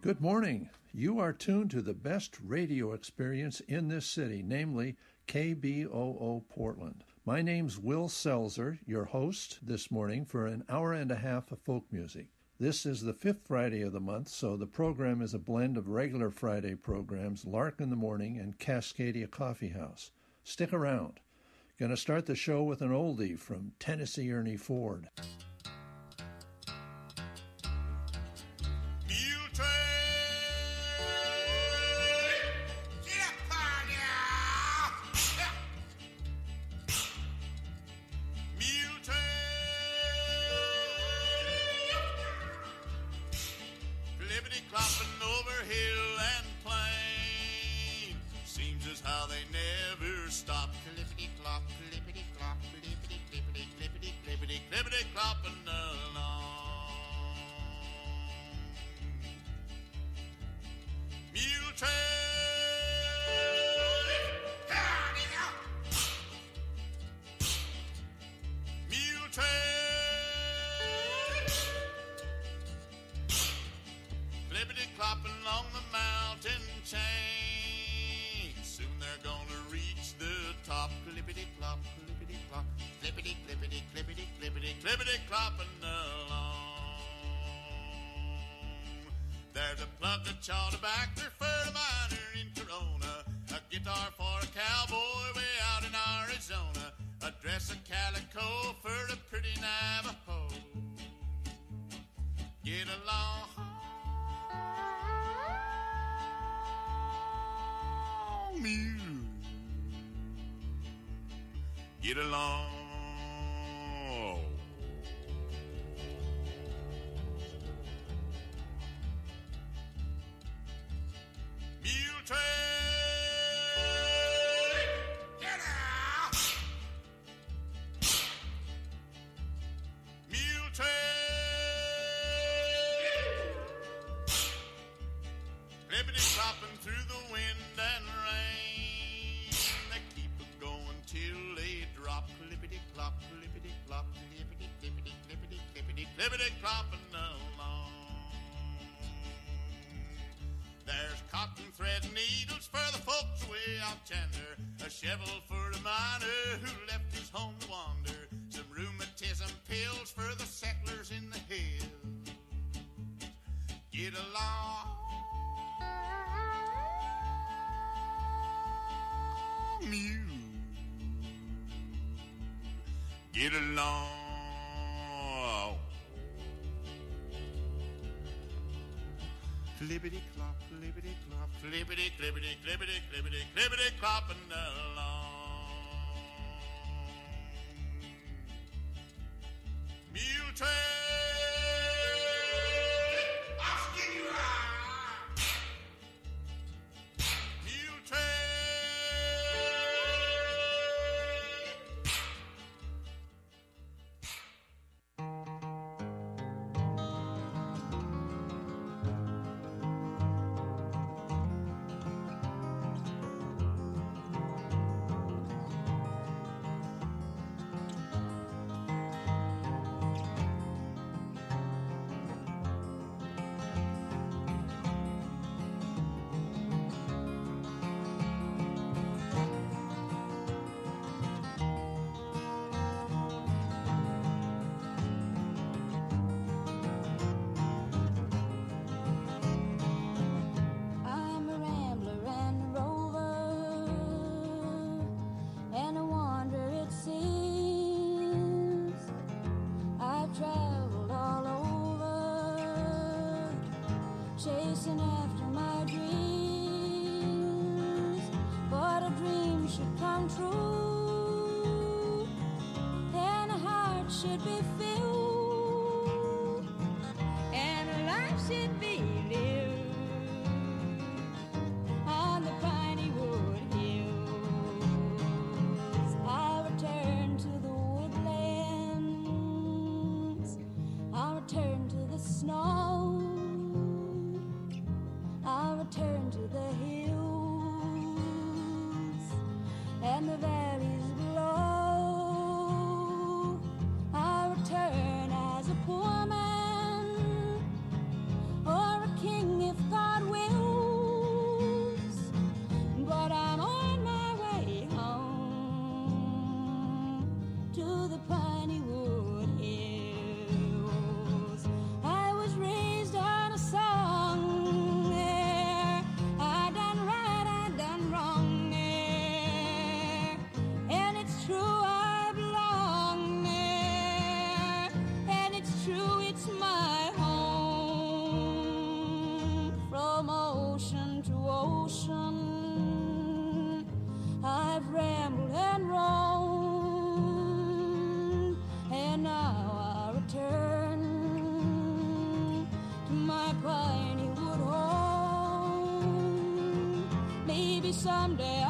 Good morning. You are tuned to the best radio experience in this city, namely KBOO Portland. My name's Will Selzer, your host this morning for an hour and a half of folk music. This is the fifth Friday of the month, so the program is a blend of regular Friday programs, Lark in the Morning and Cascadia Coffee House. Stick around. Going to start the show with an oldie from Tennessee Ernie Ford. And the valleys below. I return. Someday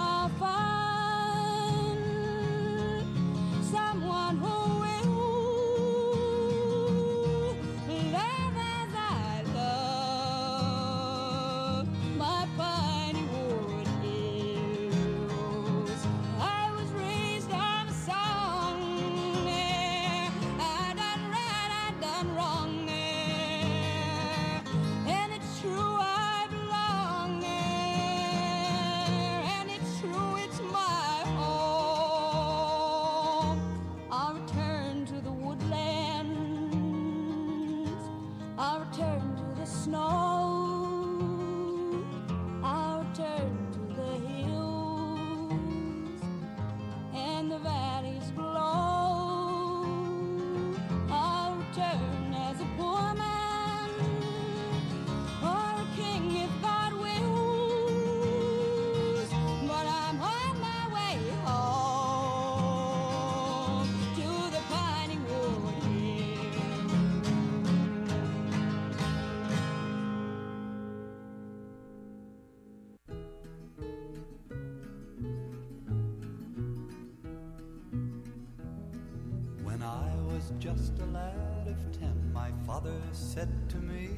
father said to me,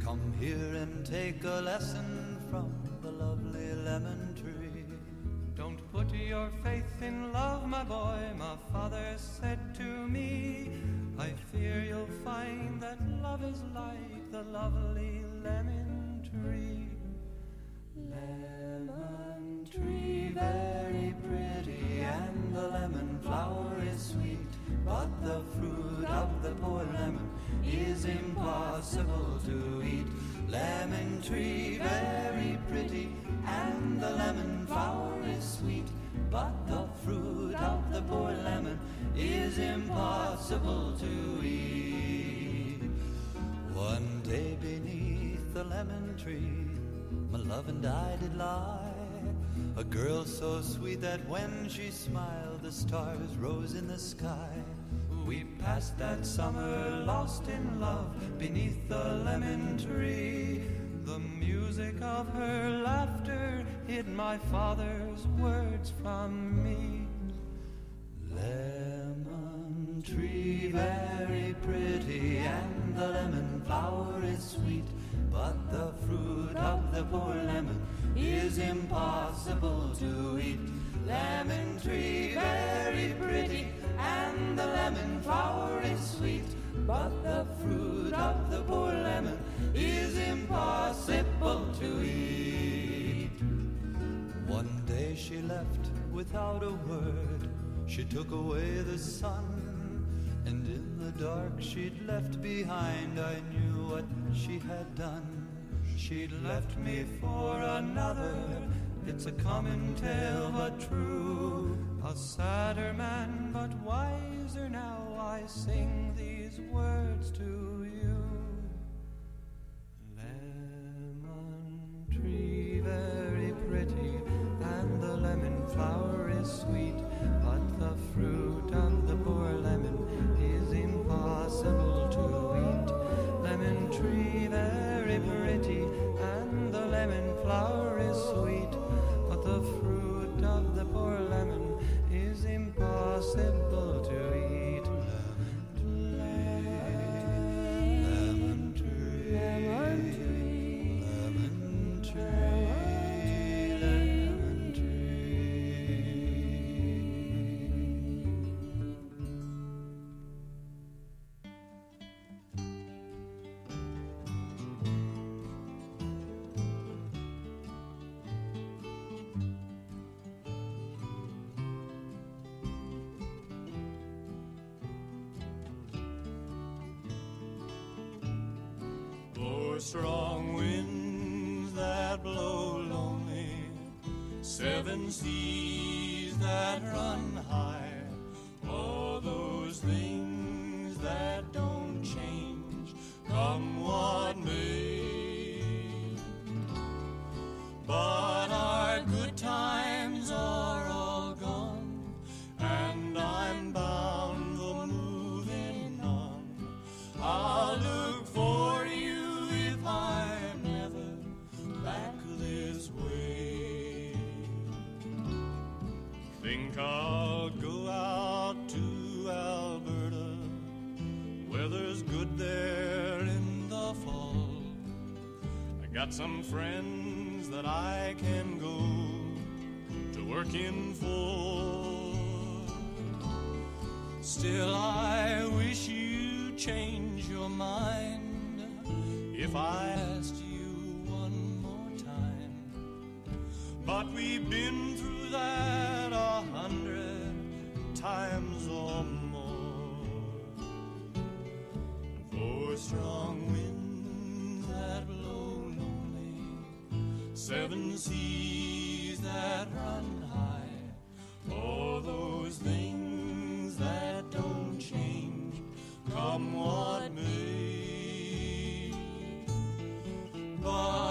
Come here and take a lesson from the lovely lemon tree. Don't put your faith in love, my boy, my father said to me. I fear you'll find that love is like the lovely lemon tree. Lemon tree, very pretty, and the lemon flower is sweet. But the fruit of the poor lemon is impossible to eat. Lemon tree, very pretty, and the lemon flower is sweet. But the fruit of the poor lemon is impossible to eat. One day beneath the lemon tree, my love and I did lie. A girl so sweet that when she smiled, the stars rose in the sky. We passed that summer lost in love beneath the lemon tree. The music of her laughter hid my father's words from me. Lemon tree, very pretty, and the lemon flower is sweet. But the fruit of the poor lemon is impossible to eat. Lemon tree, very pretty, and the lemon flower is sweet. But the fruit of the poor lemon is impossible to eat. One day she left without a word. She took away the sun, and in the dark she'd left behind, I knew what she had done. She'd left me for another. It's a common tale, but true. A sadder man, but wiser now, I sing these words to you. Lemon tree, very pretty, and the lemon flower is sweet, but the fruit Got some friends that I can go to work in for. Still, I wish you'd change your mind if I asked you one more time. But we've been through that a hundred times or more. For strong seven seas that run high, all those things that don't change, come what may. But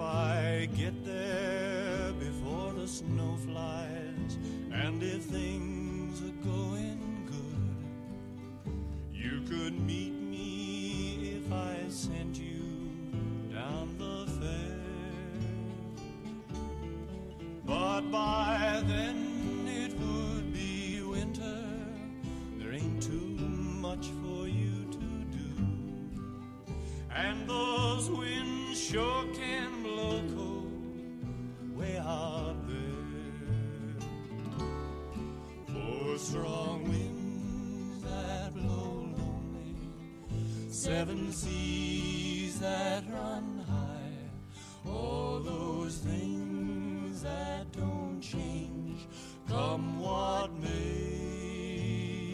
If I get there before the snow flies, and if things are going good, you could meet me if I sent you down the fair. But by then it would be winter. There ain't too much for you to do. And those winds sure can strong winds that blow lonely, seven seas that run high, all those things that don't change, come what may.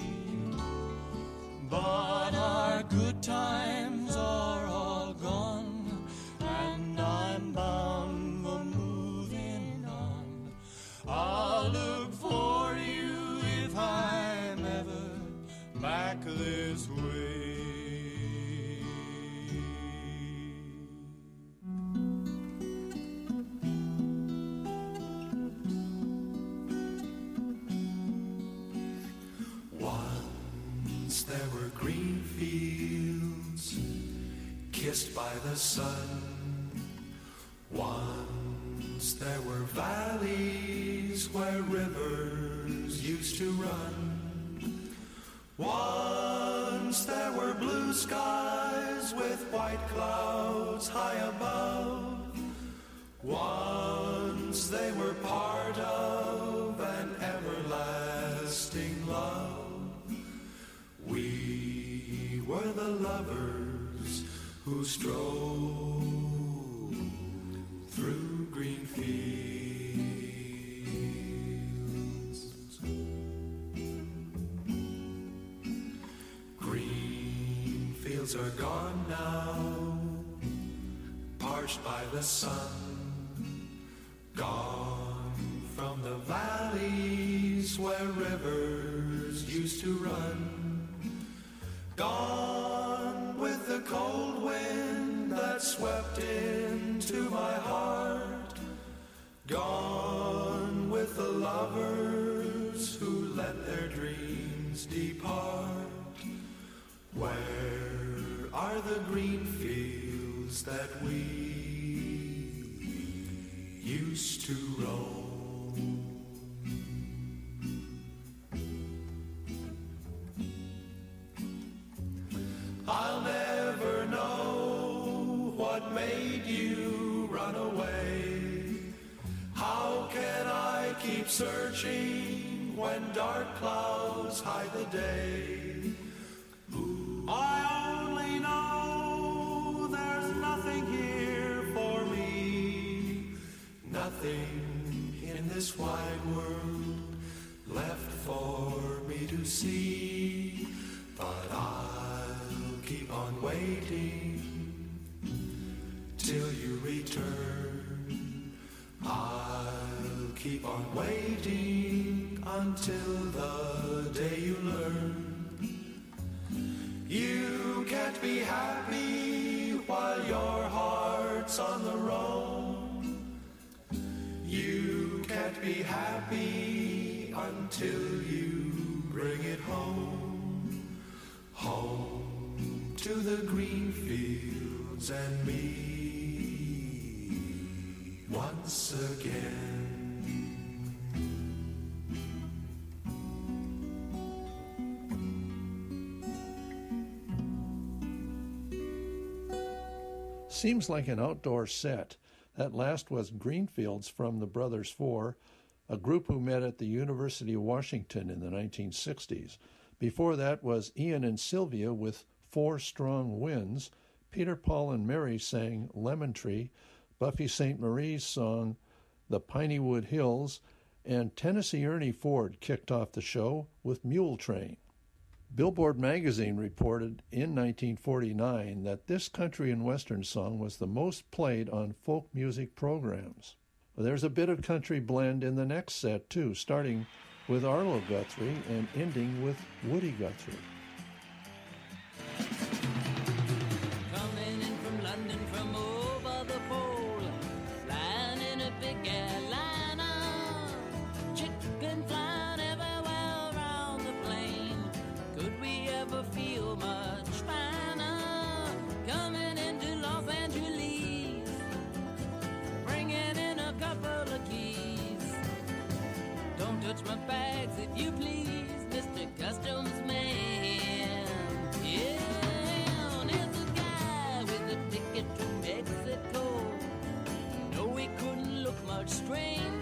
But our good times are all gone, this way. Once there were green fields kissed by the sun. Once there were valleys where rivers used to run. Once there were blue skies with white clouds high above. Once they were part of an everlasting love. We were the lovers who strove through green fields. Fields are gone now, parched by the sun. Gone from the valleys where rivers used to run. Gone with the cold wind that swept into my heart. Gone with the lovers who let their dreams depart. Where that we used to roam? I'll never know what made you run away. How can I keep searching when dark clouds hide the day? I nothing in this wide world left for me to see. But I'll keep on waiting till you return. I'll keep on waiting until the day you learn. You can't be happy while your heart's on the roam. Can't be happy until you bring it home. Home to the green fields and me once again. Seems like an outdoor set. That last was Greenfields from the Brothers Four, a group who met at the University of Washington in the 1960s. Before that was Ian and Sylvia with Four Strong Winds. Peter, Paul, and Mary sang Lemon Tree. Buffy Sainte-Marie's song The Pineywood Hills. And Tennessee Ernie Ford kicked off the show with Mule Train. Billboard magazine reported in 1949 that this country and western song was the most played on folk music programs. There's a bit of country blend in the next set, too, starting with Arlo Guthrie and ending with Woody Guthrie. My bags if you please, Mr. Customs Man. Yeah, there's a guy with a ticket to Mexico. No, he couldn't look much stranger.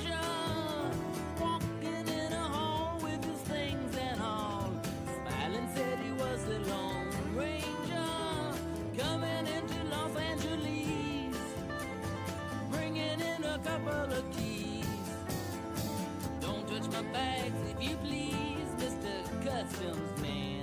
My bags if you please, Mr. Customs Man.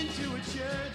Into a church.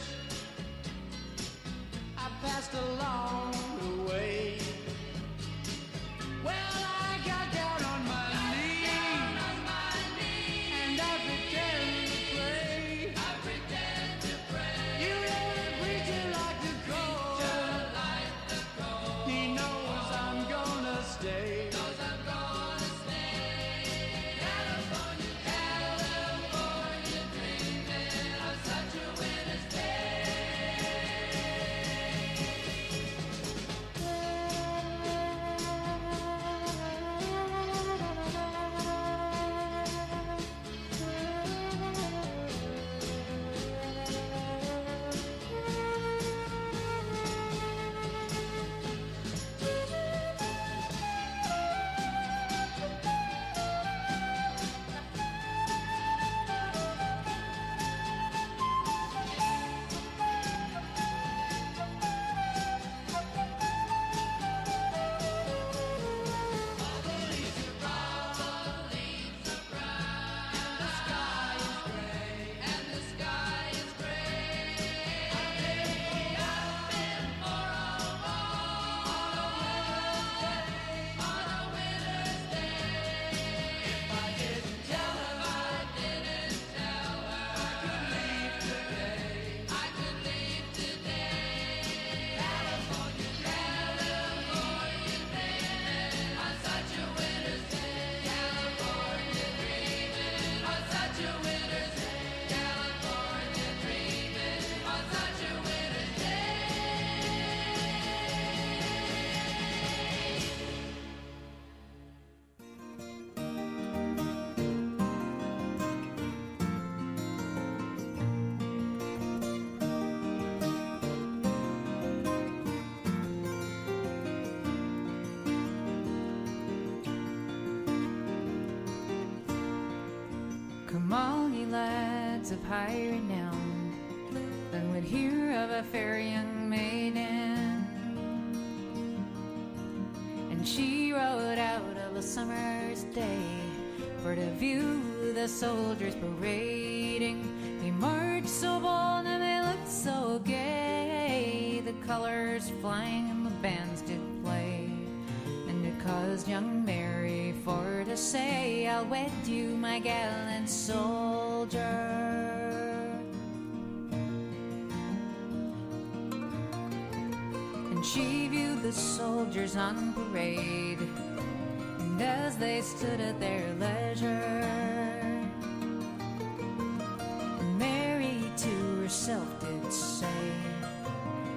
Of high renown than would hear of a fair young maiden. And she rode out of a summer's day for to view the soldiers parading. They marched so bold and they looked so gay, the colors flying and the bands did play. And it caused young Mary for to say, I'll wed you, my gallant soldier. Soldiers on parade, and as they stood at their leisure, Mary to herself did say,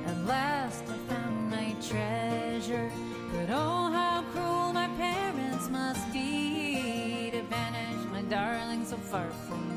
At last I found my treasure. But oh, how cruel my parents must be to banish my darling so far from me.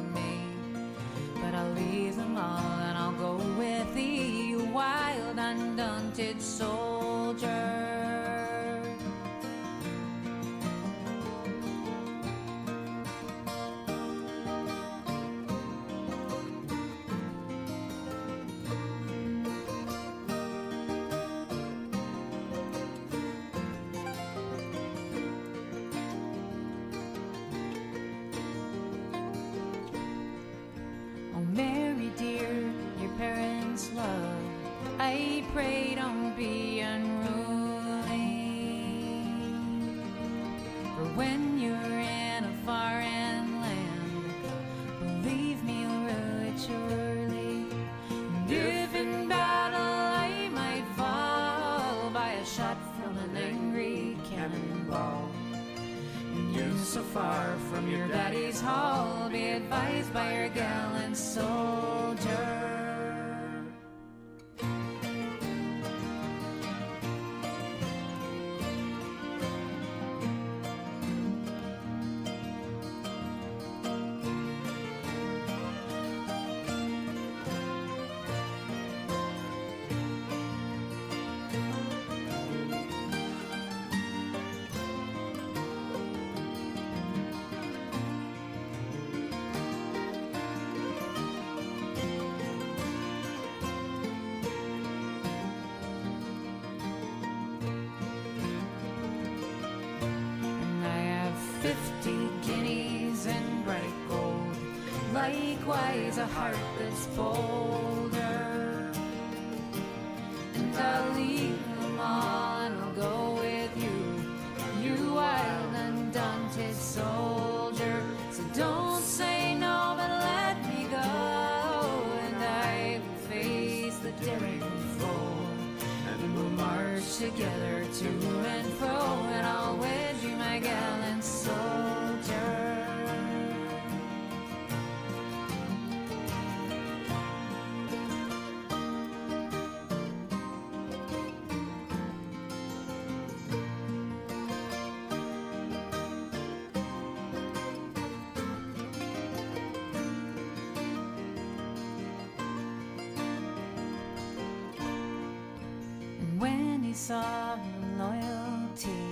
Saw loyalty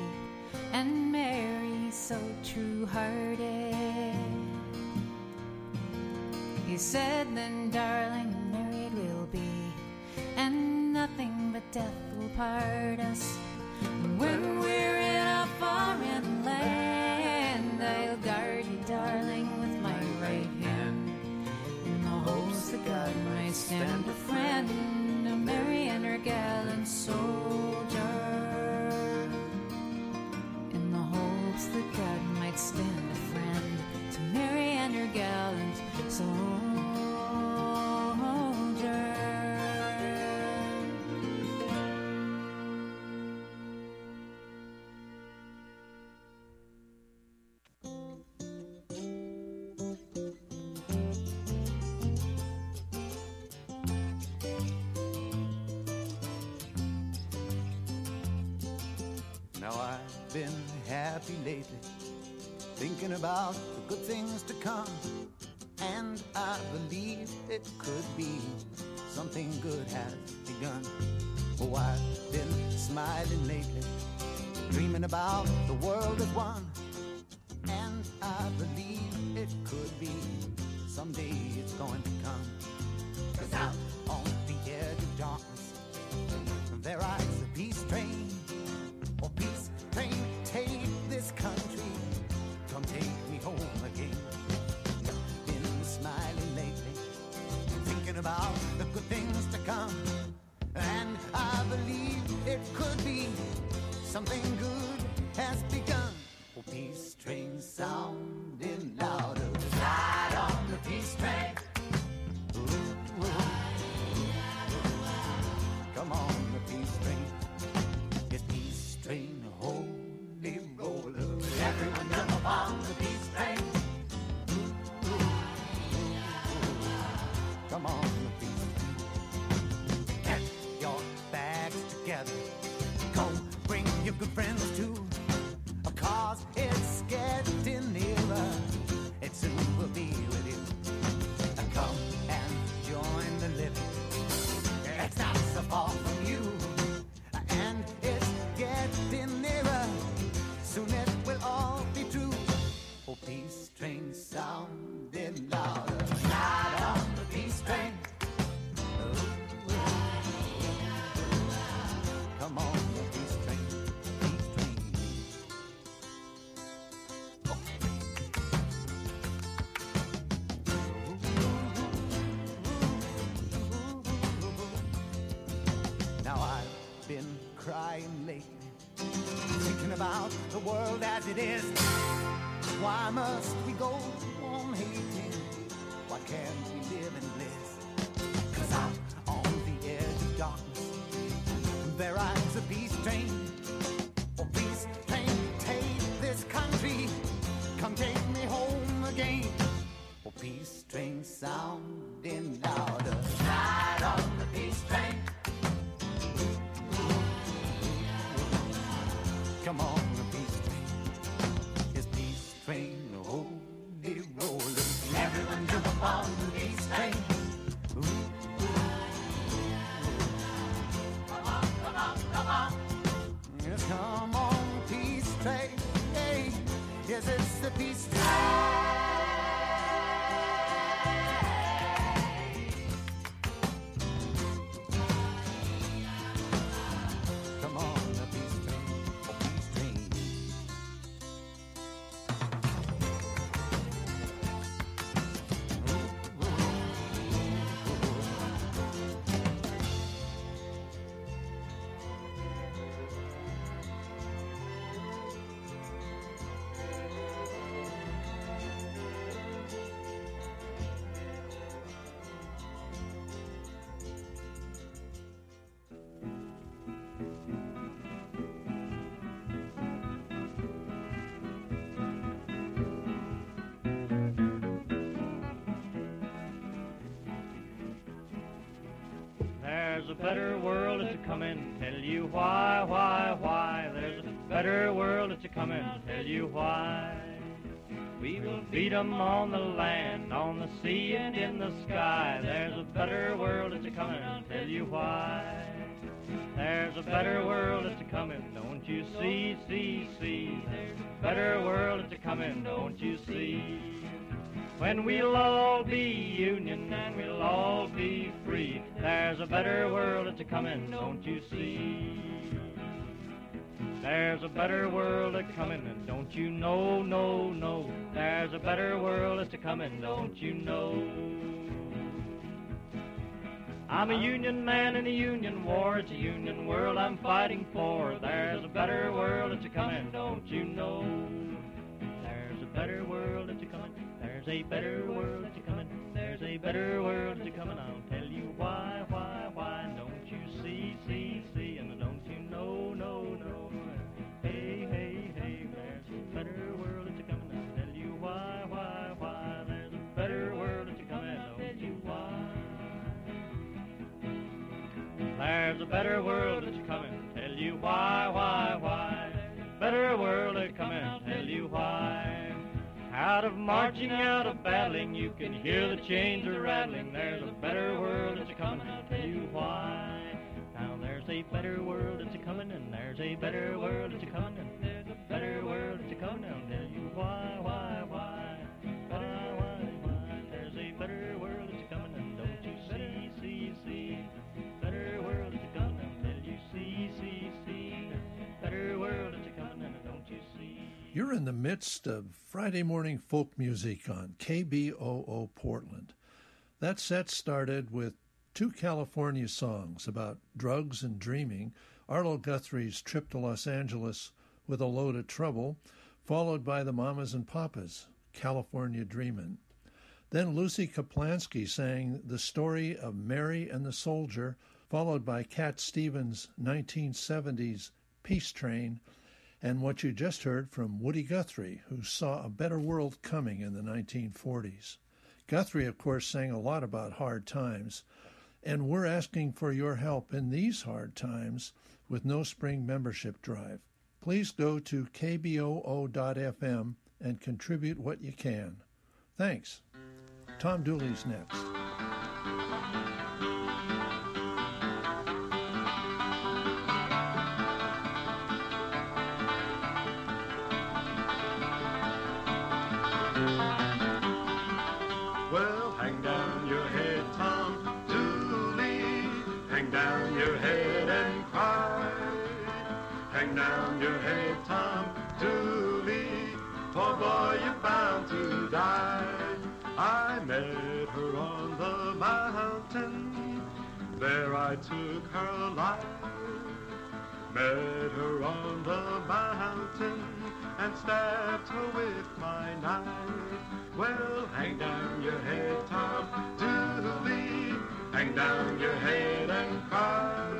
and Mary so true hearted, he said, Then, darling, I've been happy lately, thinking about the good things to come. And I believe it could be something good has begun. Oh, I've been smiling lately, dreaming about the world as one. And I believe it could be someday it's going to come. Cause out on the edge of darkness, there rides the good things to come. And I believe it could be something good has begun. Oh, peace train sounding louder. Soon about the world as it is. Why must we go on hating? Why can't we live in bliss? Cause out on the edge of darkness, there rides a peace train. Oh, peace train, take this country. Come take me home again. Oh, peace train sounding louder. Ride on the peace train. Come on, the peace train. Yes, peace train, holy rolling. Everyone jump upon the peace train. Ooh, ooh. On, on, on. Yes, on, peace train. Yes, it's the peace train. Better world that's a comin', tell you why, why, why. There's a better world that's a comin', tell you why. We will beat 'em on the land, on the sea, and in the sky. There's a better world that's a comin', tell you why. There's a better world that's a comin', don't you see, see, see. There's a better world that's a comin', don't you see. When we'll all be union and we'll all be free. There's a better world that's a comin', don't you see? There's a better world a comin', and don't you know, no, no. There's a better world that's a comin', don't you know? I'm a union man in a union war. It's a union world I'm fighting for. There's a better world that's a comin', don't you know? There's a better world that's a comin'. There's a better world a comin'. There's a better world that's a comin'. I'll tell you why, why, why. Don't you see, see, see, and don't you know, no, no. Hey, hey, hey. There's a better world a comin'. I'll tell you why, why, why. There's a better world that's a comin'. Don't you why? There's a better world that's comin'. Tell you why, why, why. Better world that's comin'. Tell you why. Out of marching, out of battling, you can hear the chains are rattling. There's a better world that's a comin'. I'll tell you why. Now there's a better world that's a comin', and there's a better world that's a comin', and there's a better world that's a comin'. I'll tell you why, You're in the midst of Friday morning folk music on KBOO Portland. That set started with two California songs about drugs and dreaming, Arlo Guthrie's trip to Los Angeles with a load of trouble, followed by the Mamas and Papas, California Dreamin'. Then Lucy Kaplansky sang The Story of Mary and the Soldier, followed by Cat Stevens' 1970s Peace Train, and what you just heard from Woody Guthrie, who saw a better world coming in the 1940s. Guthrie, of course, sang a lot about hard times, and we're asking for your help in these hard times with No Spring membership drive. Please go to kboo.fm and contribute what you can. Thanks. Tom Dooley's next. There I took her life. Met her on the mountain and stabbed her with my knife. Well, hang down your head, Tom Dooley. Hang down your head and cry.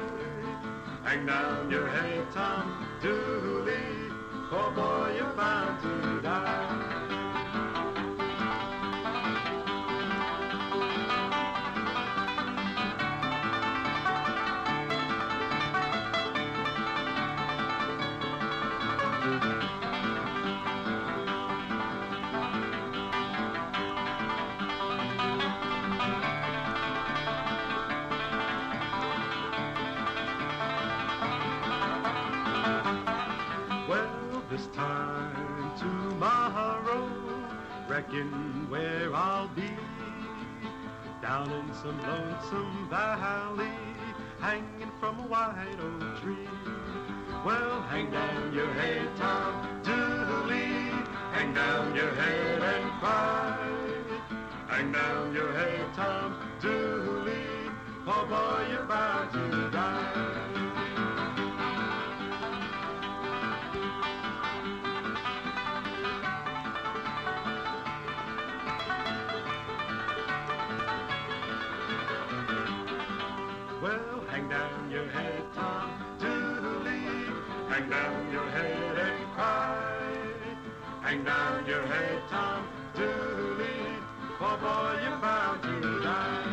Hang down your head, Tom Dooley. Poor boy, you're bound to die. Where I'll be. Down in some lonesome valley, hanging from a wide old tree. Well, hang down your head, Tom Dooley. Hang down your head and cry. Hang down your head, Tom Dooley. Poor boy, you're bound to die. Hang down your head, Tom Dooley. Hang down your head and cry. Hang down your head, Tom Dooley. Poor boy, you're bound to die.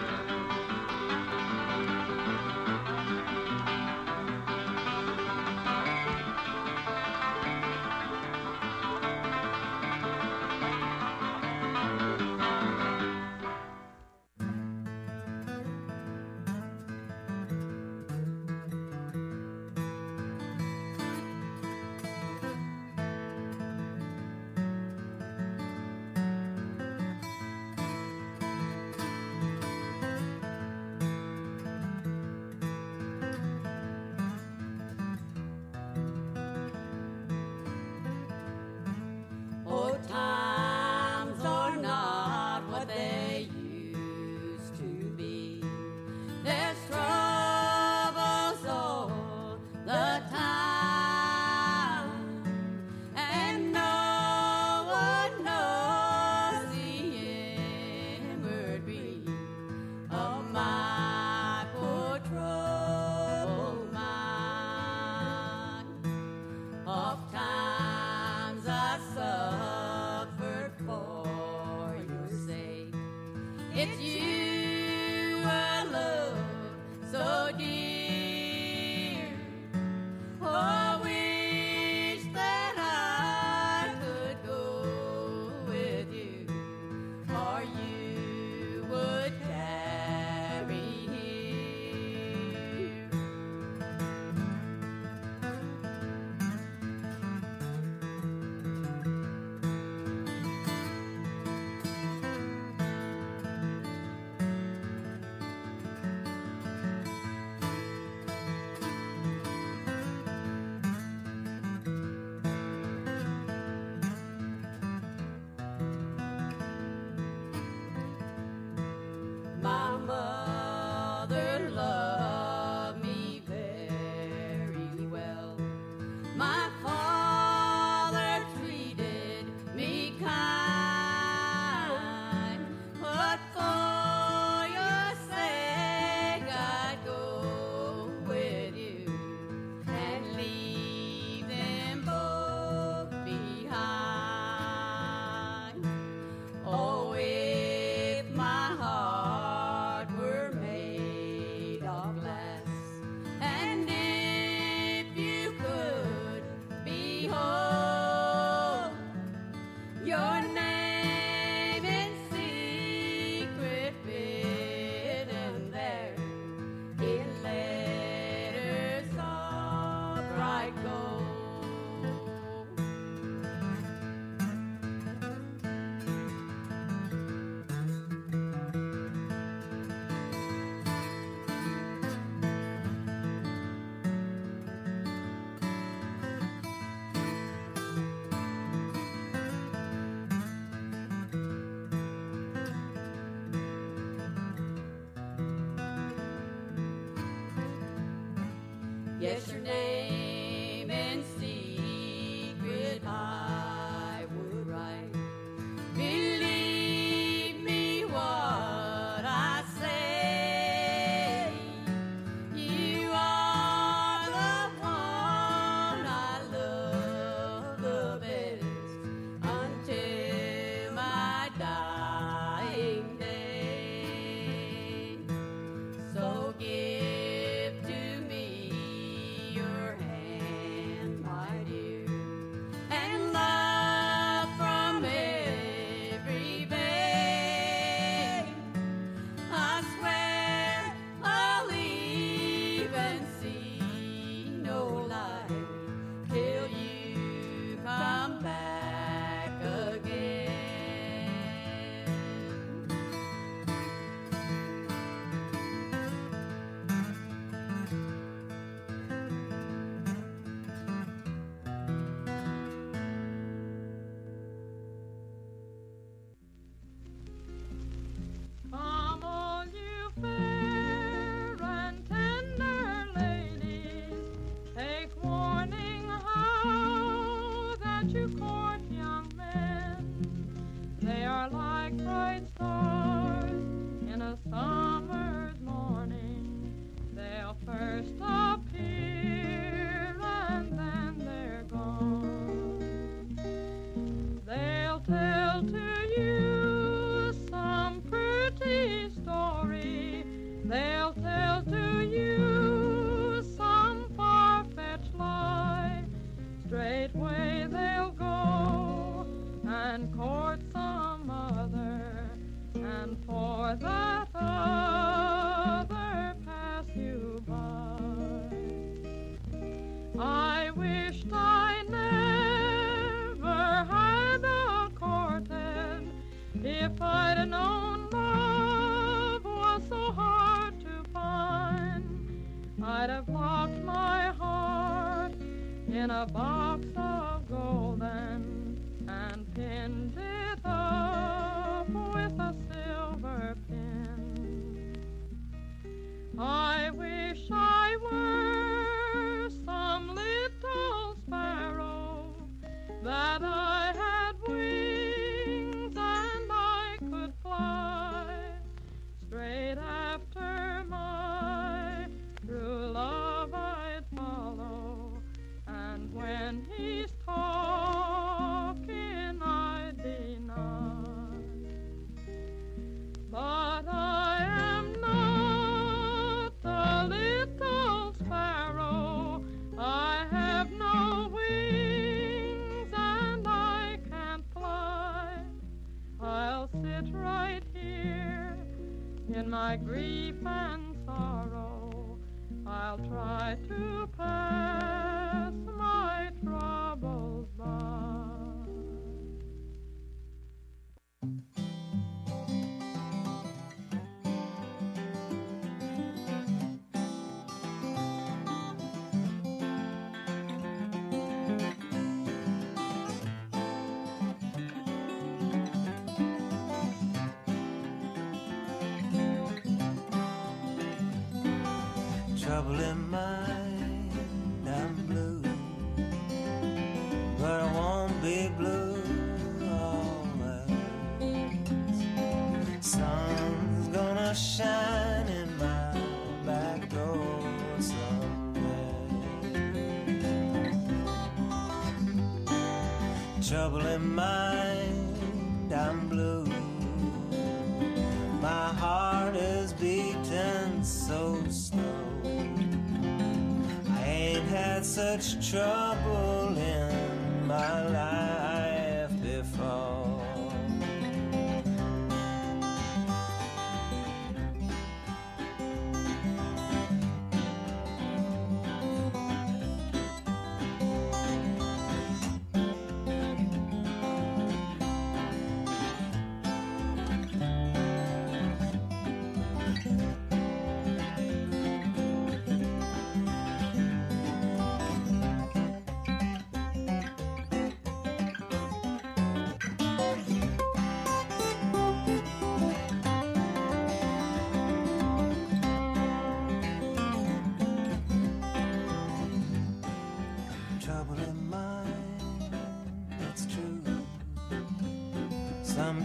Trouble in mind,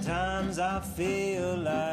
Sometimes I feel like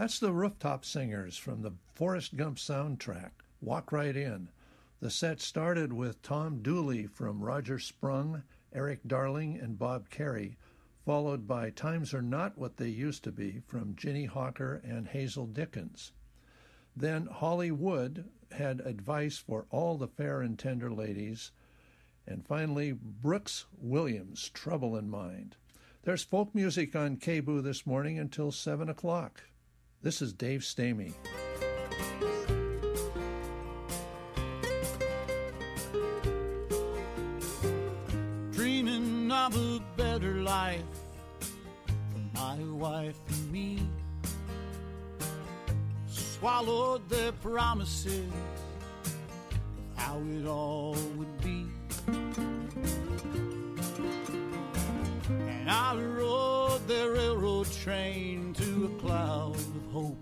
That's the Rooftop Singers from the Forrest Gump soundtrack, Walk Right In. The set started with Tom Dooley from Roger Sprung, Erik Darling, and Bob Carey, followed by Times Are Not What They Used to Be from Ginny Hawker and Hazel Dickens. Then Holly Wood had advice for all the fair and tender ladies. And finally, Brooks Williams, Trouble in Mind. There's folk music on KBOO this morning until 7 o'clock. This is Dave Stamey. dreaming of a better life for my wife and me. Swallowed their promises of how it all would be. And I rode the railroad train to a cloud hope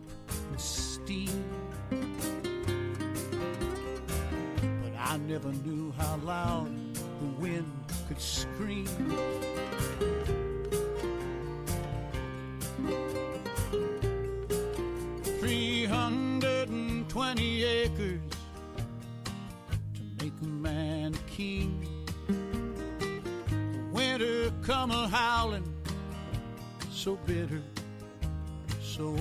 and steam. But I never knew how loud the wind could scream. Three hundred and twenty acres to make a man king. The winter come a howling, so bitter, so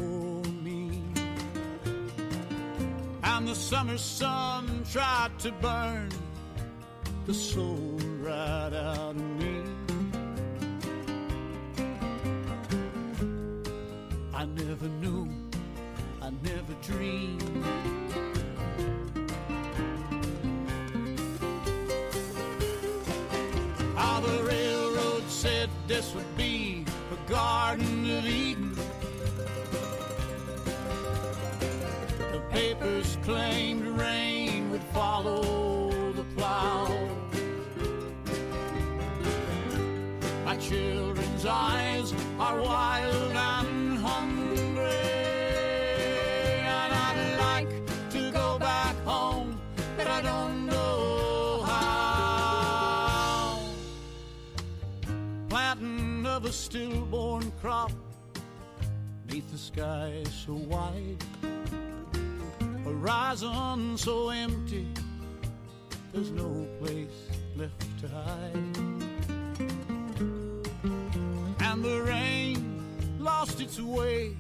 How the summer sun tried to burn the soul right out of me. I never knew, I never dreamed. How the railroad said this would be papers claimed rain would follow the plow. My children's eyes are wild and hungry, and I'd like to go back home, but I don't know how. Planting of a stillborn crop neath the sky so wide, horizon so empty, there's no place left to hide and the rain lost its way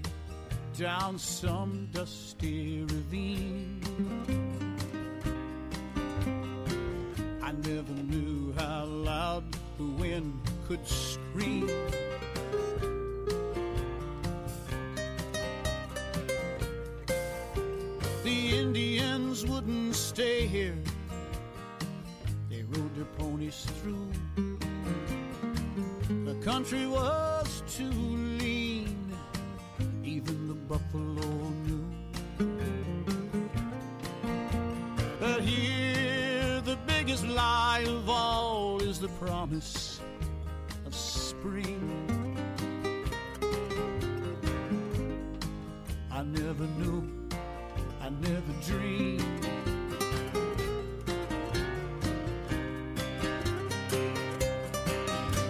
down some dusty ravine. I never knew how loud the wind could scream. Indians wouldn't stay here. They rode their ponies through. The country was too lean, even the buffalo knew. But here, the biggest lie of all is the promise of spring. I never knew, dreamed.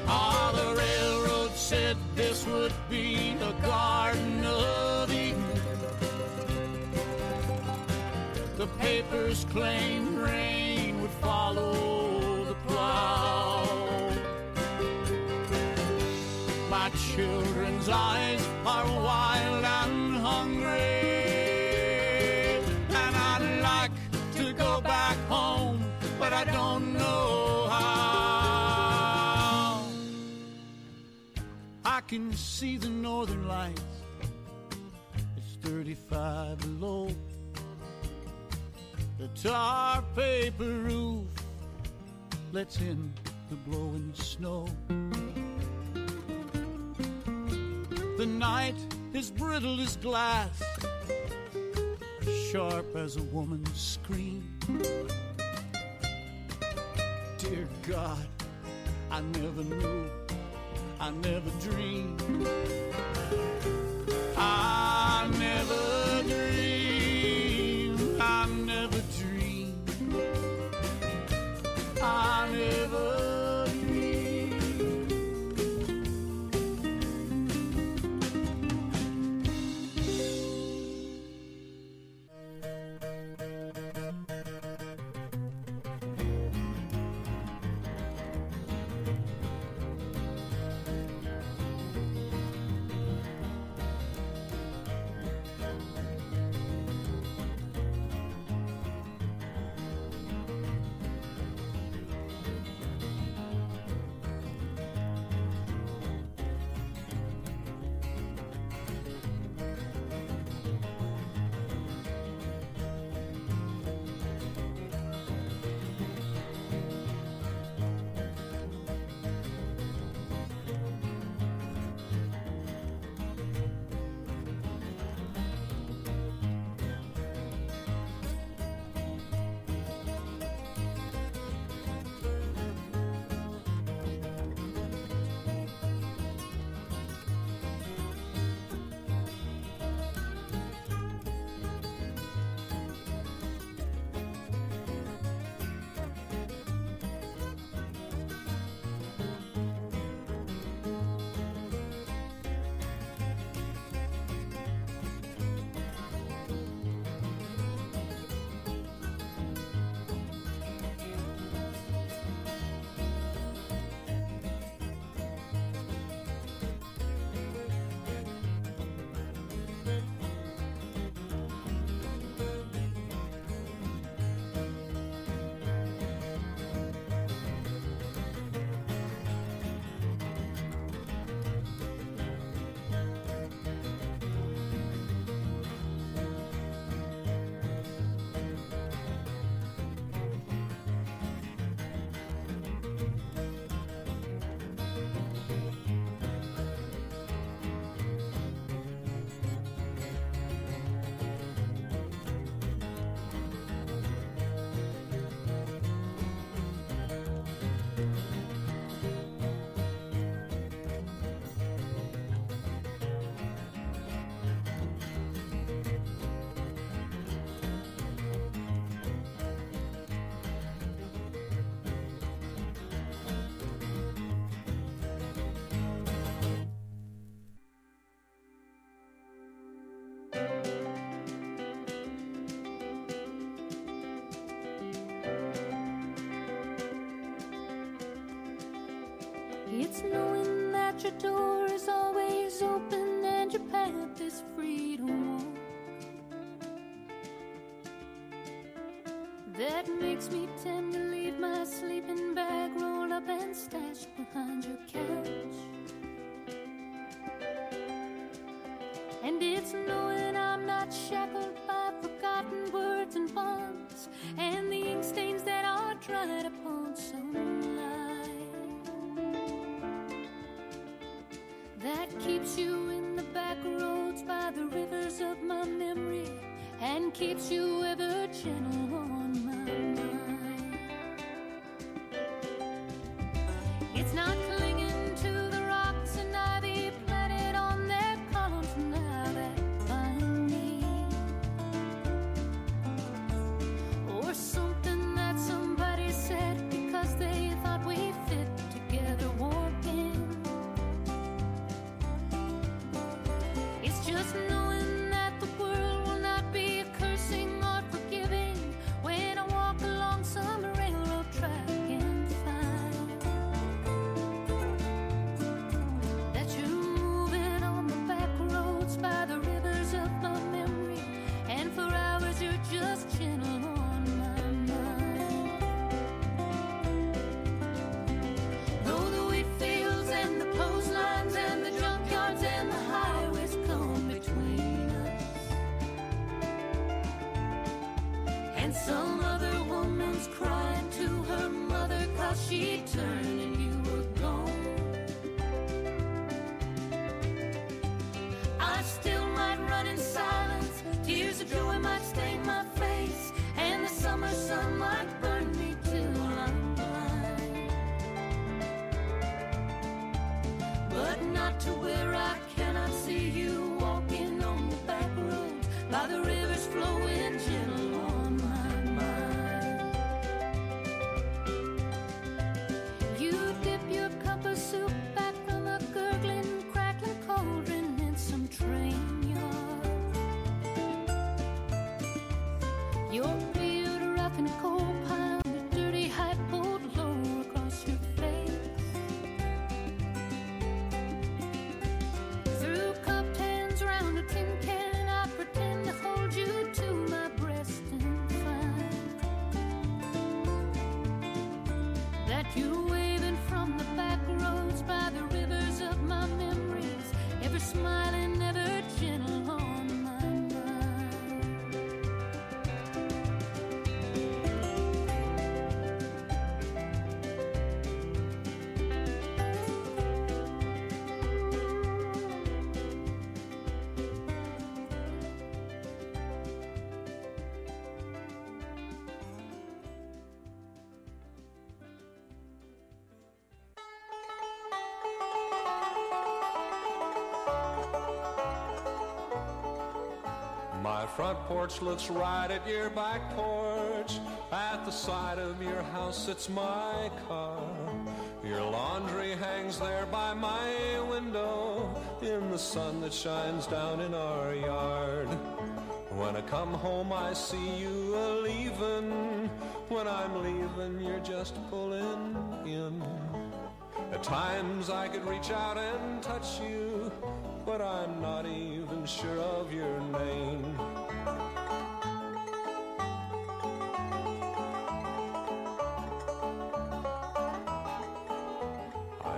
Ah, the railroad said this would be a garden of Eden. The papers claimed rain would follow the plow. My children's eyes can see the northern lights. It's 35 below. The tar paper roof lets in the blowing snow. The night is brittle as glass, sharp as a woman's scream. Dear God, I never knew, I never dreamed. I never dreamed, It's knowing that your door is always open and your path is free to walk. That makes me tend to leave my sleeping bag rolled up and stashed behind your couch. And it's knowing I'm not shackled keeps you some Beard rough and cold dirty low across your face. Through cupped hands round a tin can, I pretend to hold you to my breast and find that you're My front porch looks right at your back porch. At the side of your house sits my car. Your laundry hangs there by my window in the sun that shines down in our yard. When I come home, I see you a leaving. When I'm leaving, you're just pulling in. At times I could reach out and touch you, but I'm not even sure of your name.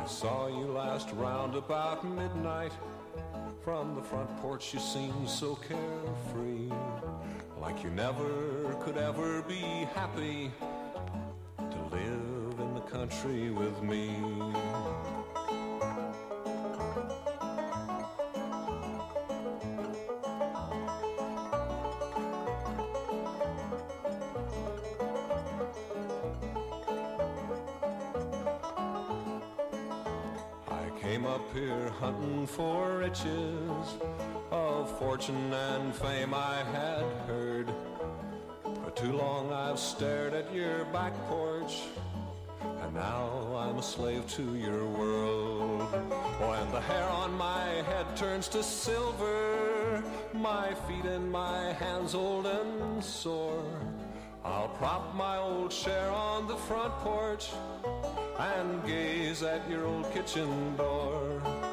Saw you last round about midnight. From the front porch, you seemed so carefree, like you never could ever be happy to live in the country with me. back porch. And now I'm a slave to your world. When the hair on my head turns to silver, my feet and my hands old and sore. I'll prop my old chair on the front porch and gaze at your old kitchen door.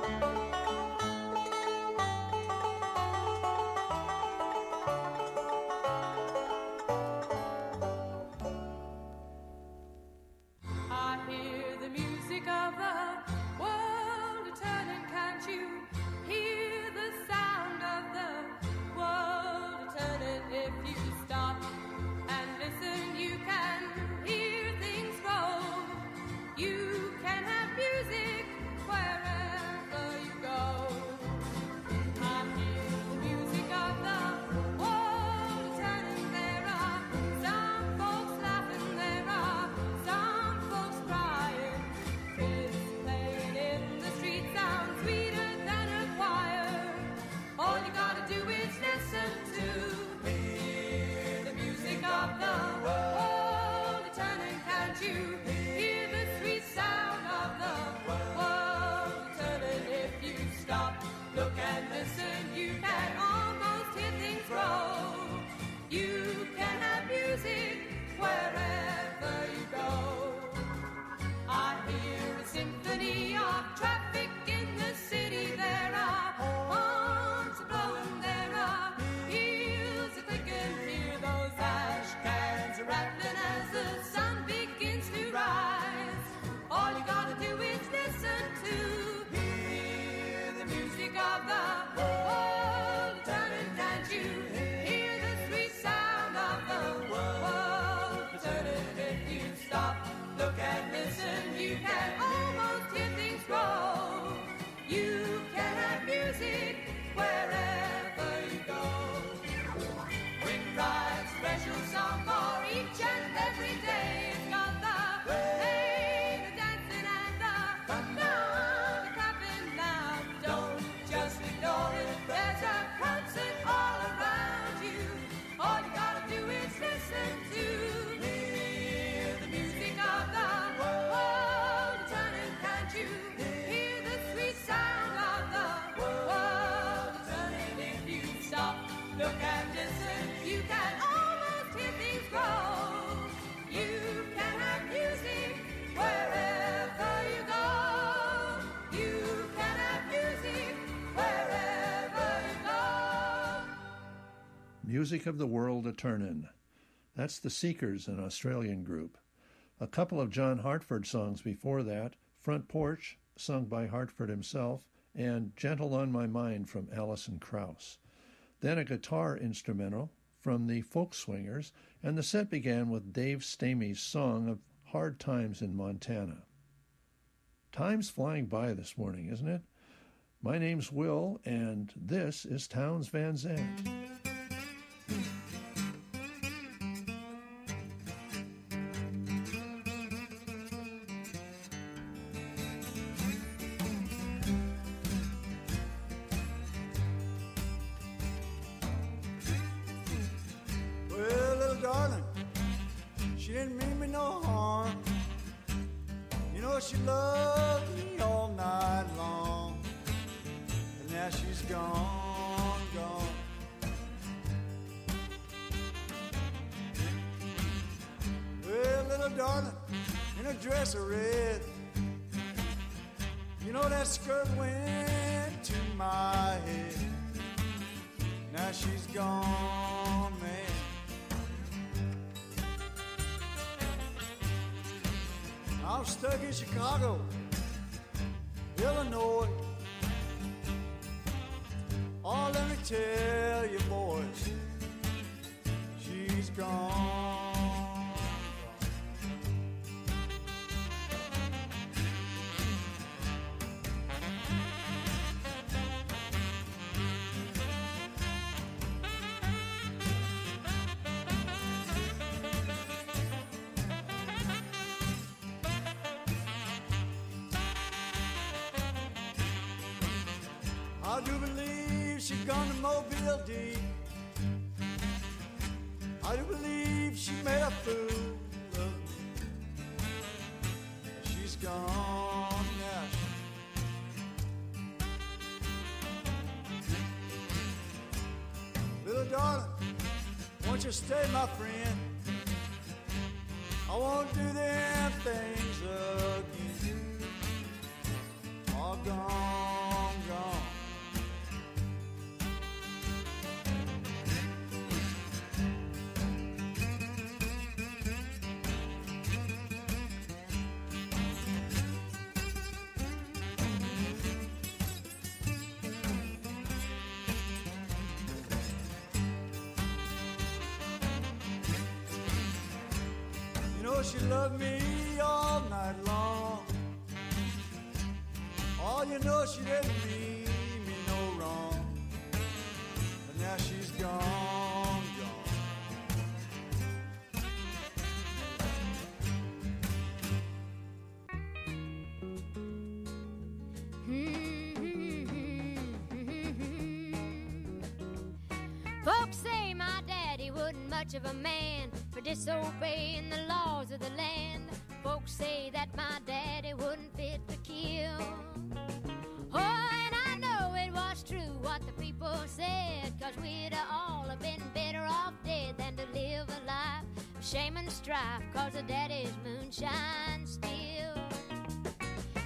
Music of the World a Turnin'. That's The Seekers, an Australian group. A couple of John Hartford songs before that Front Porch, sung by Hartford himself, and Gentle on My Mind from Alison Krauss. Then a guitar instrumental from the Folk Swingers, and the set began with Dave Stamey's song of Hard Times in Montana. Time's flying by this morning, isn't it? My name's Will, and this is Townes Van Zandt. All night long. Oh, you know she didn't mean me no wrong. But now she's gone. Much of a man for disobeying the laws of the land. Folks say that my daddy wouldn't fit to kill. Oh, and I know it was true what the people said, cause we'd all have been better off dead than to live a life of shame and strife, cause the daddy's moonshine still.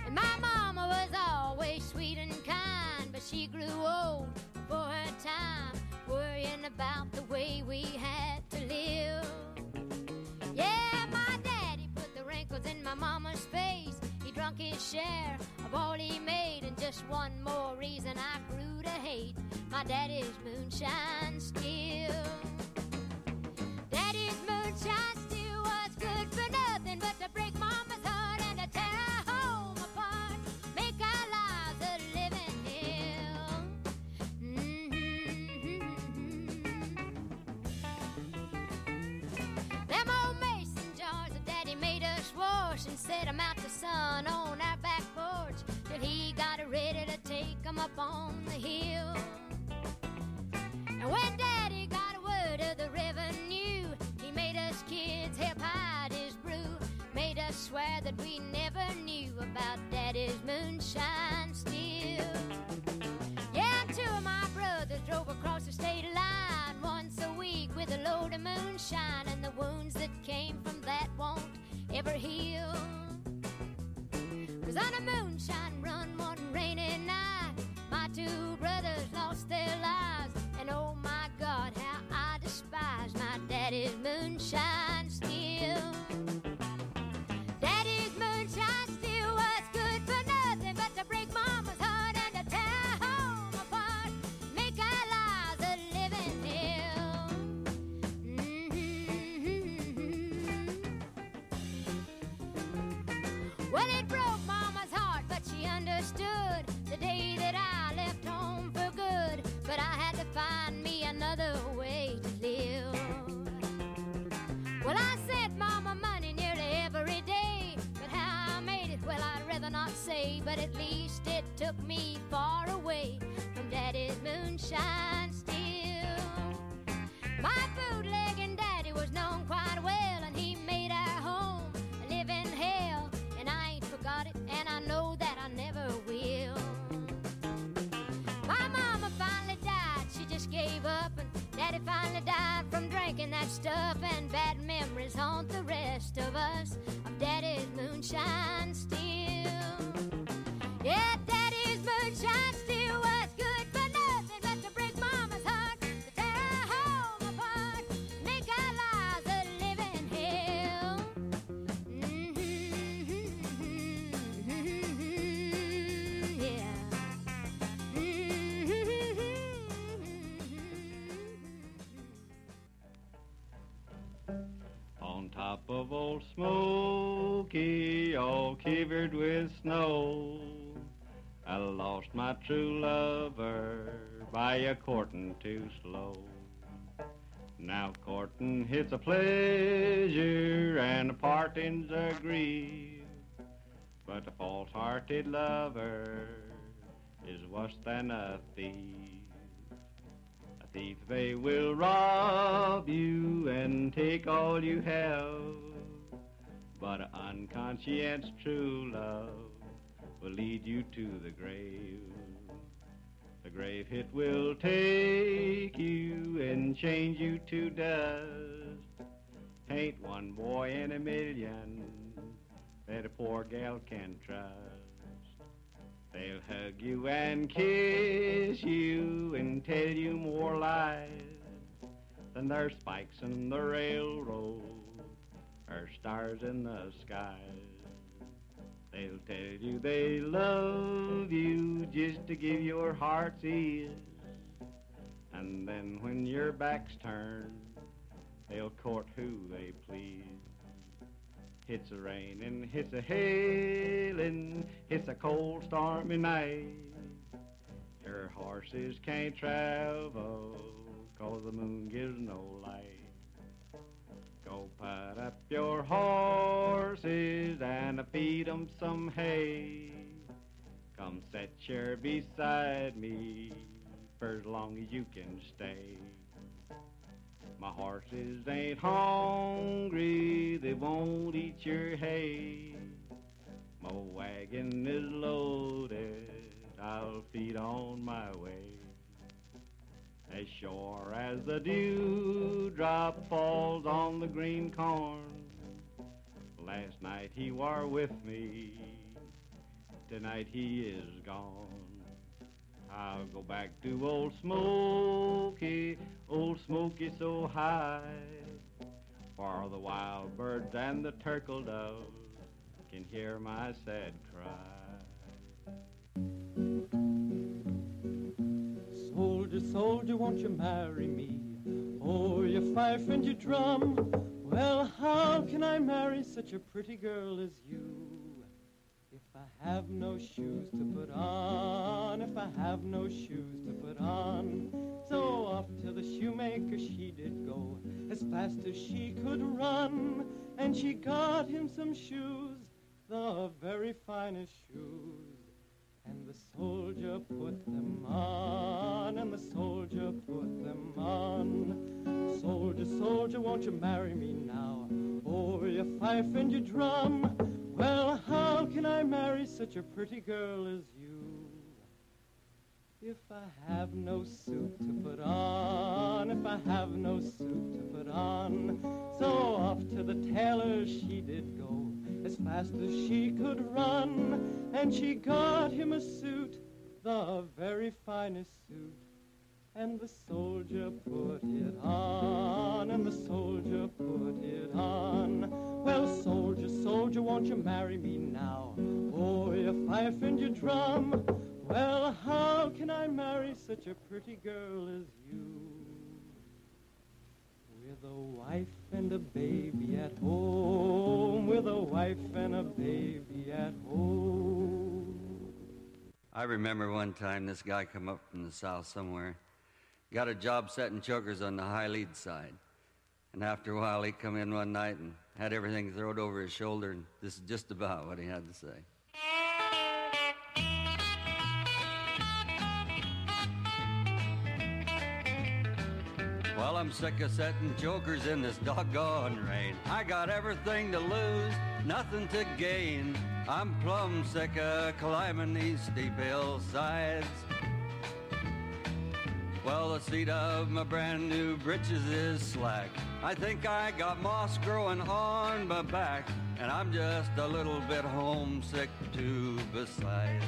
And my mama was always sweet and kind, but she grew old time, worrying about the way we had to live. Yeah, my daddy put the wrinkles in my mama's face. He drunk his share of all he made, and just one more reason I grew to hate my daddy's moonshine still. Daddy's moonshine still was good for nothing but to break mama's heart and to tear sun on our back porch till he got ready to take 'em up on the hill. And when daddy got a word of the revenue, he made us kids help hide his brew, made us swear that we never knew about daddy's moonshine still. Yeah, two of my brothers drove across the state line once a week with a load of moonshine, and the wounds that came from that won't ever heal. Cause on a moonshine run one rainy night, my two brothers lost their lives, and oh my God, how I despise my daddy's moonshine Not say. But at least it took me far away from daddy's moonshine still. My bootlegging daddy was known quite well, and he made our home a living hell. And I ain't forgot it, and I know that I never will. My mama finally died, she just gave up, and daddy finally died from drinking that stuff. And bad memories haunt the rest of us of daddy's moonshine still. Of old Smoky, all covered with snow, I lost my true lover by a courting too slow. Now courting it's a pleasure and a parting's a grief, but a false-hearted lover is worse than a thief. Thief they will rob you and take all you have, but an unconscious true love will lead you to the grave. The grave it will take you and change you to dust. Ain't one boy in a million that a poor gal can trust. They'll hug you and kiss you and tell you more lies than there's spikes in the railroad or stars in the skies. They'll tell you they love you just to give your heart's ease. And then when your back's turned, they'll court who they please. It's a raining, it's a hailing, it's a cold, stormy night. Your horses can't travel, cause the moon gives no light. Go put up your horses and feed 'em some hay. Come set here beside me for as long as you can stay. My horses ain't hungry, they won't eat your hay. My wagon is loaded, I'll feed on my way. As sure as the dewdrop falls on the green corn. Last night he war with me, tonight he is gone. I'll go back to old Smoky, old Smoky so high. For the wild birds and the turtle doves can hear my sad cry. Soldier, soldier, won't you marry me? Oh, your fife and your drum. Well, how can I marry such a pretty girl as you? I have no shoes to put on, if I have no shoes to put on. So off to the shoemaker she did go, as fast as she could run. And she got him some shoes, the very finest shoes. And the soldier put them on, and the soldier put them on. Soldier, soldier, won't you marry me now? Oh, you fife and you drum. Well, how can I marry such a pretty girl as you? If I have no suit to put on, if I have no suit to put on. So off to the tailor she did go, as fast as she could run. And she got him a suit, the very finest suit. And the soldier put it on, and the soldier put it on. Well, soldier, soldier, won't you marry me now? Oh, you fife and you drum. Well, how can I marry such a pretty girl as you? With a wife and a baby at home, with a wife and a baby at home. I remember one time this guy come up from the south somewhere, got a job setting chokers on the high lead side. And after a while, he come in one night and had everything thrown over his shoulder, and this is just about what he had to say. I'm sick of setting chokers in this doggone rain. I got everything to lose, nothing to gain. I'm plumb sick of climbing these steep hillsides. Well, the seat of my brand new britches is slack. I think I got moss growing on my back, and I'm just a little bit homesick too, besides.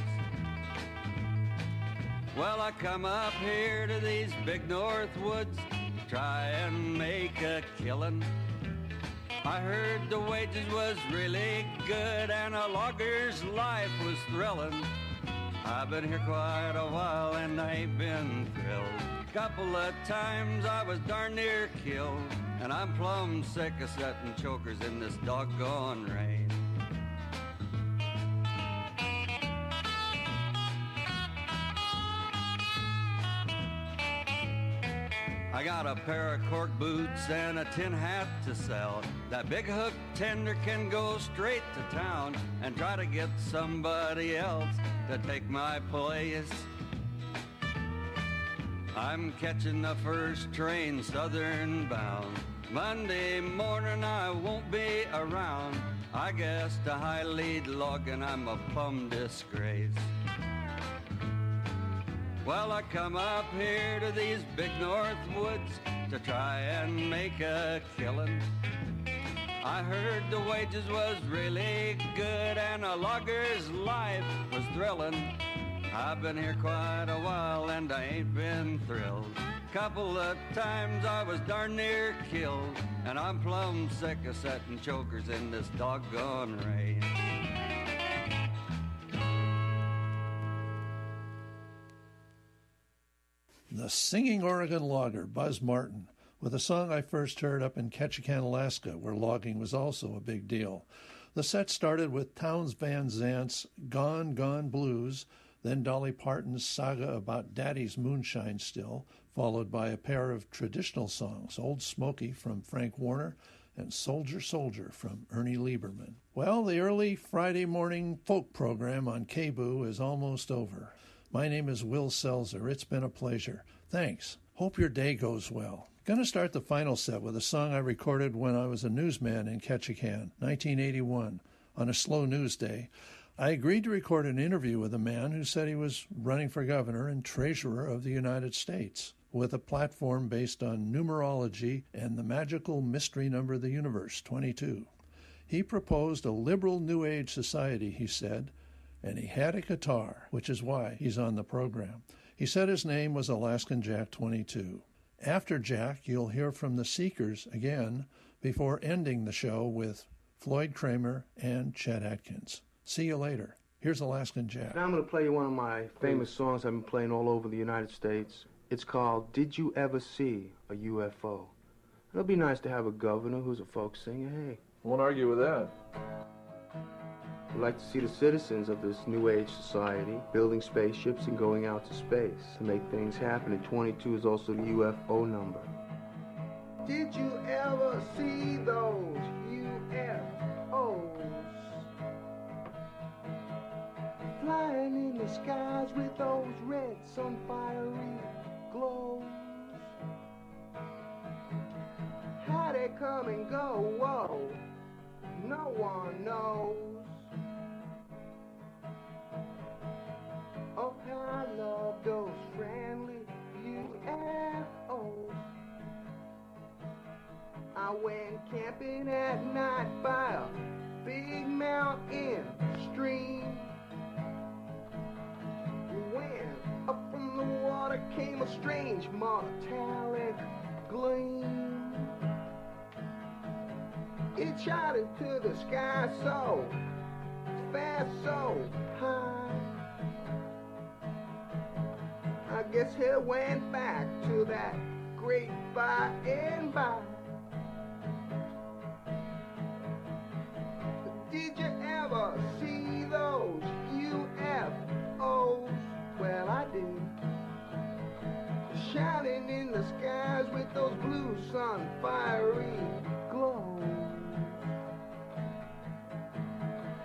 Well, I come up here to these big north woods try and make a killing. I heard the wages was really good and a logger's life was thrilling. I've been here quite a while and I ain't been thrilled. Couple of times I was darn near killed, and I'm plumb sick of setting chokers in this doggone rain. I got a pair of cork boots and a tin hat to sell. That big hook tender can go straight to town and try to get somebody else to take my place. I'm catching the first train southern bound. Monday morning I won't be around. I guess the high lead logging I'm a plumb disgrace. Well, I come up here to these big north woods to try and make a killing. I heard the wages was really good and a logger's life was thrilling. I've been here quite a while and I ain't been thrilled. Couple of times I was darn near killed, and I'm plumb sick of setting chokers in this doggone rain. The singing Oregon logger, Buzz Martin. with a song I first heard up in Ketchikan, Alaska, where logging was also a big deal. The set started with Townes Van Zandt's Gone, Gone Blues, then Dolly Parton's saga about Daddy's Moonshine Still, followed by a pair of traditional songs, Old Smoky from Frank Warner and Soldier Soldier from Ernie Lieberman. Well, the early Friday morning folk program on KBOO is almost over. My name is Will Selzer. It's been a pleasure. Thanks. Hope your day goes well. Gonna start the final set with a song I recorded when I was a newsman in Ketchikan, 1981, on a slow news day. I agreed to record an interview with a man who said he was running for governor and treasurer of the United States with a platform based on numerology and the magical mystery number of the universe, 22. He proposed a liberal New Age society, he said, and he had a guitar, which is why he's on the program. He said his name was Alaskan Jack 22. After Jack, you'll hear from the Seekers again before ending the show with Floyd Cramer and Chet Atkins. See you later. Here's Alaskan Jack. Now I'm going to play you one of my famous songs I've been playing all over the United States. It's called Did You Ever See a UFO? It'll be nice to have a governor who's a folk singer. Hey. Won't argue with that. We'd like to see the citizens of this new age society building spaceships and going out to space to make things happen. And 22 is also the UFO number. Did you ever see those UFOs flying in the skies with those red sun fiery glows? How they come and go? Whoa, no one knows. Oh, how I love those friendly UFOs. I went camping at night by a big mountain stream. When up from the water came a strange metallic gleam. It shot into the sky so fast, so high. I guess he went back to that great by and by. Did you ever see those UFOs? Well, I did. Shining in the skies with those blue sun fiery glows.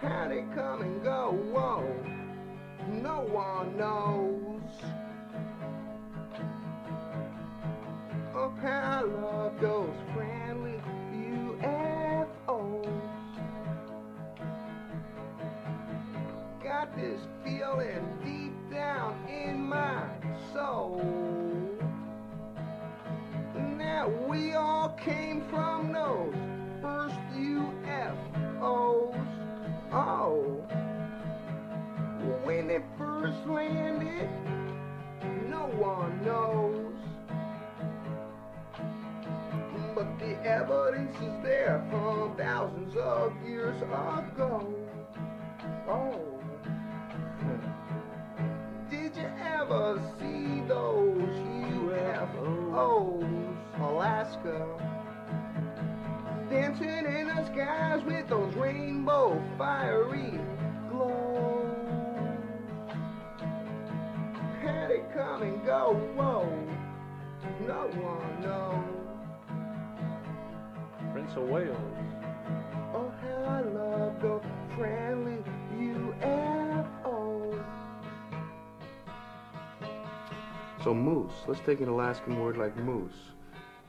How they come and go, whoa, no one knows. I love those friendly UFOs. Got this feeling deep down in my soul. Now we all came from those first UFOs. Oh, when it first landed, no one knows. But the evidence is there from thousands of years ago. Oh. Did you ever see those UFOs? Oh. Alaska. Dancing in the skies with those rainbow fiery glows. Had it come and go, whoa, no one knows. Prince of Wales. Oh, how I love the friendly UFOs. So moose, let's take an Alaskan word like moose.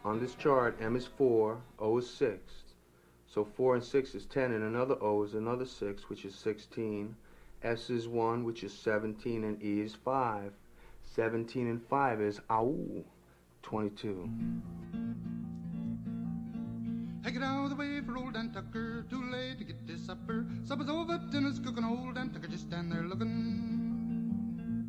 On this chart, M is 4, O is 6. So 4 and 6 is 10, and another O is another 6, which is 16. S is 1, which is 17, and E is 5. 17 and 5 is AU, 22. I get out of the way for old Dan Tucker. Too late to get this supper. Supper's over, dinner's cooking. Old Dan Tucker just stand there looking.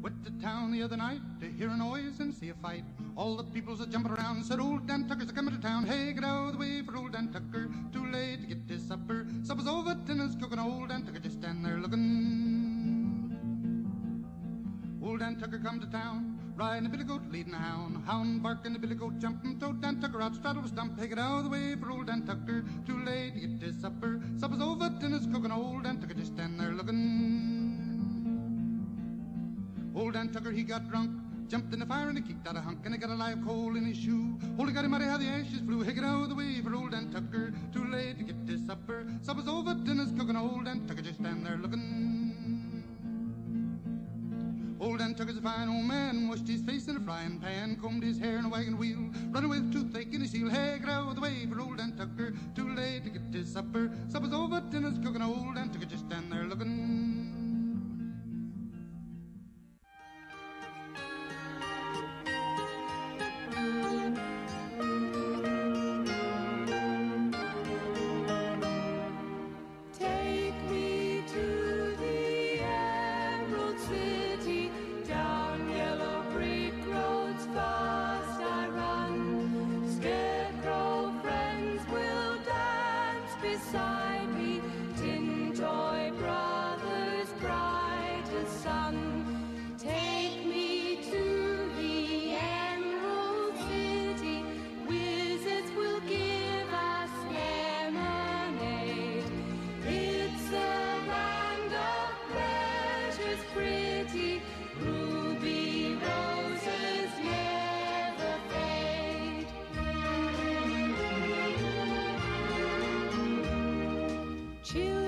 Went to town the other night to hear a noise and see a fight. All the people's a jumping around. Said old Dan Tucker's a coming to town. Hey, get out of the way for old Dan Tucker. Too late to get his supper. Supper's over, dinner's cooking. Old Dan Tucker just stand there looking. Old Dan Tucker come to town riding a billy goat, leading a hound, hound barking, the billy goat jumping, toad Dan Tucker out, straddle stump, take it out of the way for old Dan Tucker. Too late to get his supper, supper's over, dinner's cooking, old Dan Tucker just stand there looking. Old Dan Tucker, he got drunk, jumped in the fire and he kicked out a hunk, and he got a live coal in his shoe. Holy God him mighty how the ashes flew, hey, get out of the way for old Dan Tucker. Too late to get his supper, supper's over, dinner's cooking, old Dan Tucker just stand there looking. Old Dan Tucker's a fine old man, washed his face in a frying pan, combed his hair in a wagon wheel, running with toothache in his heel. Hey, get out of the way for old Dan Tucker. Too late to get his supper, supper's over, dinner's cooking, old Dan Tucker just stand there looking. Children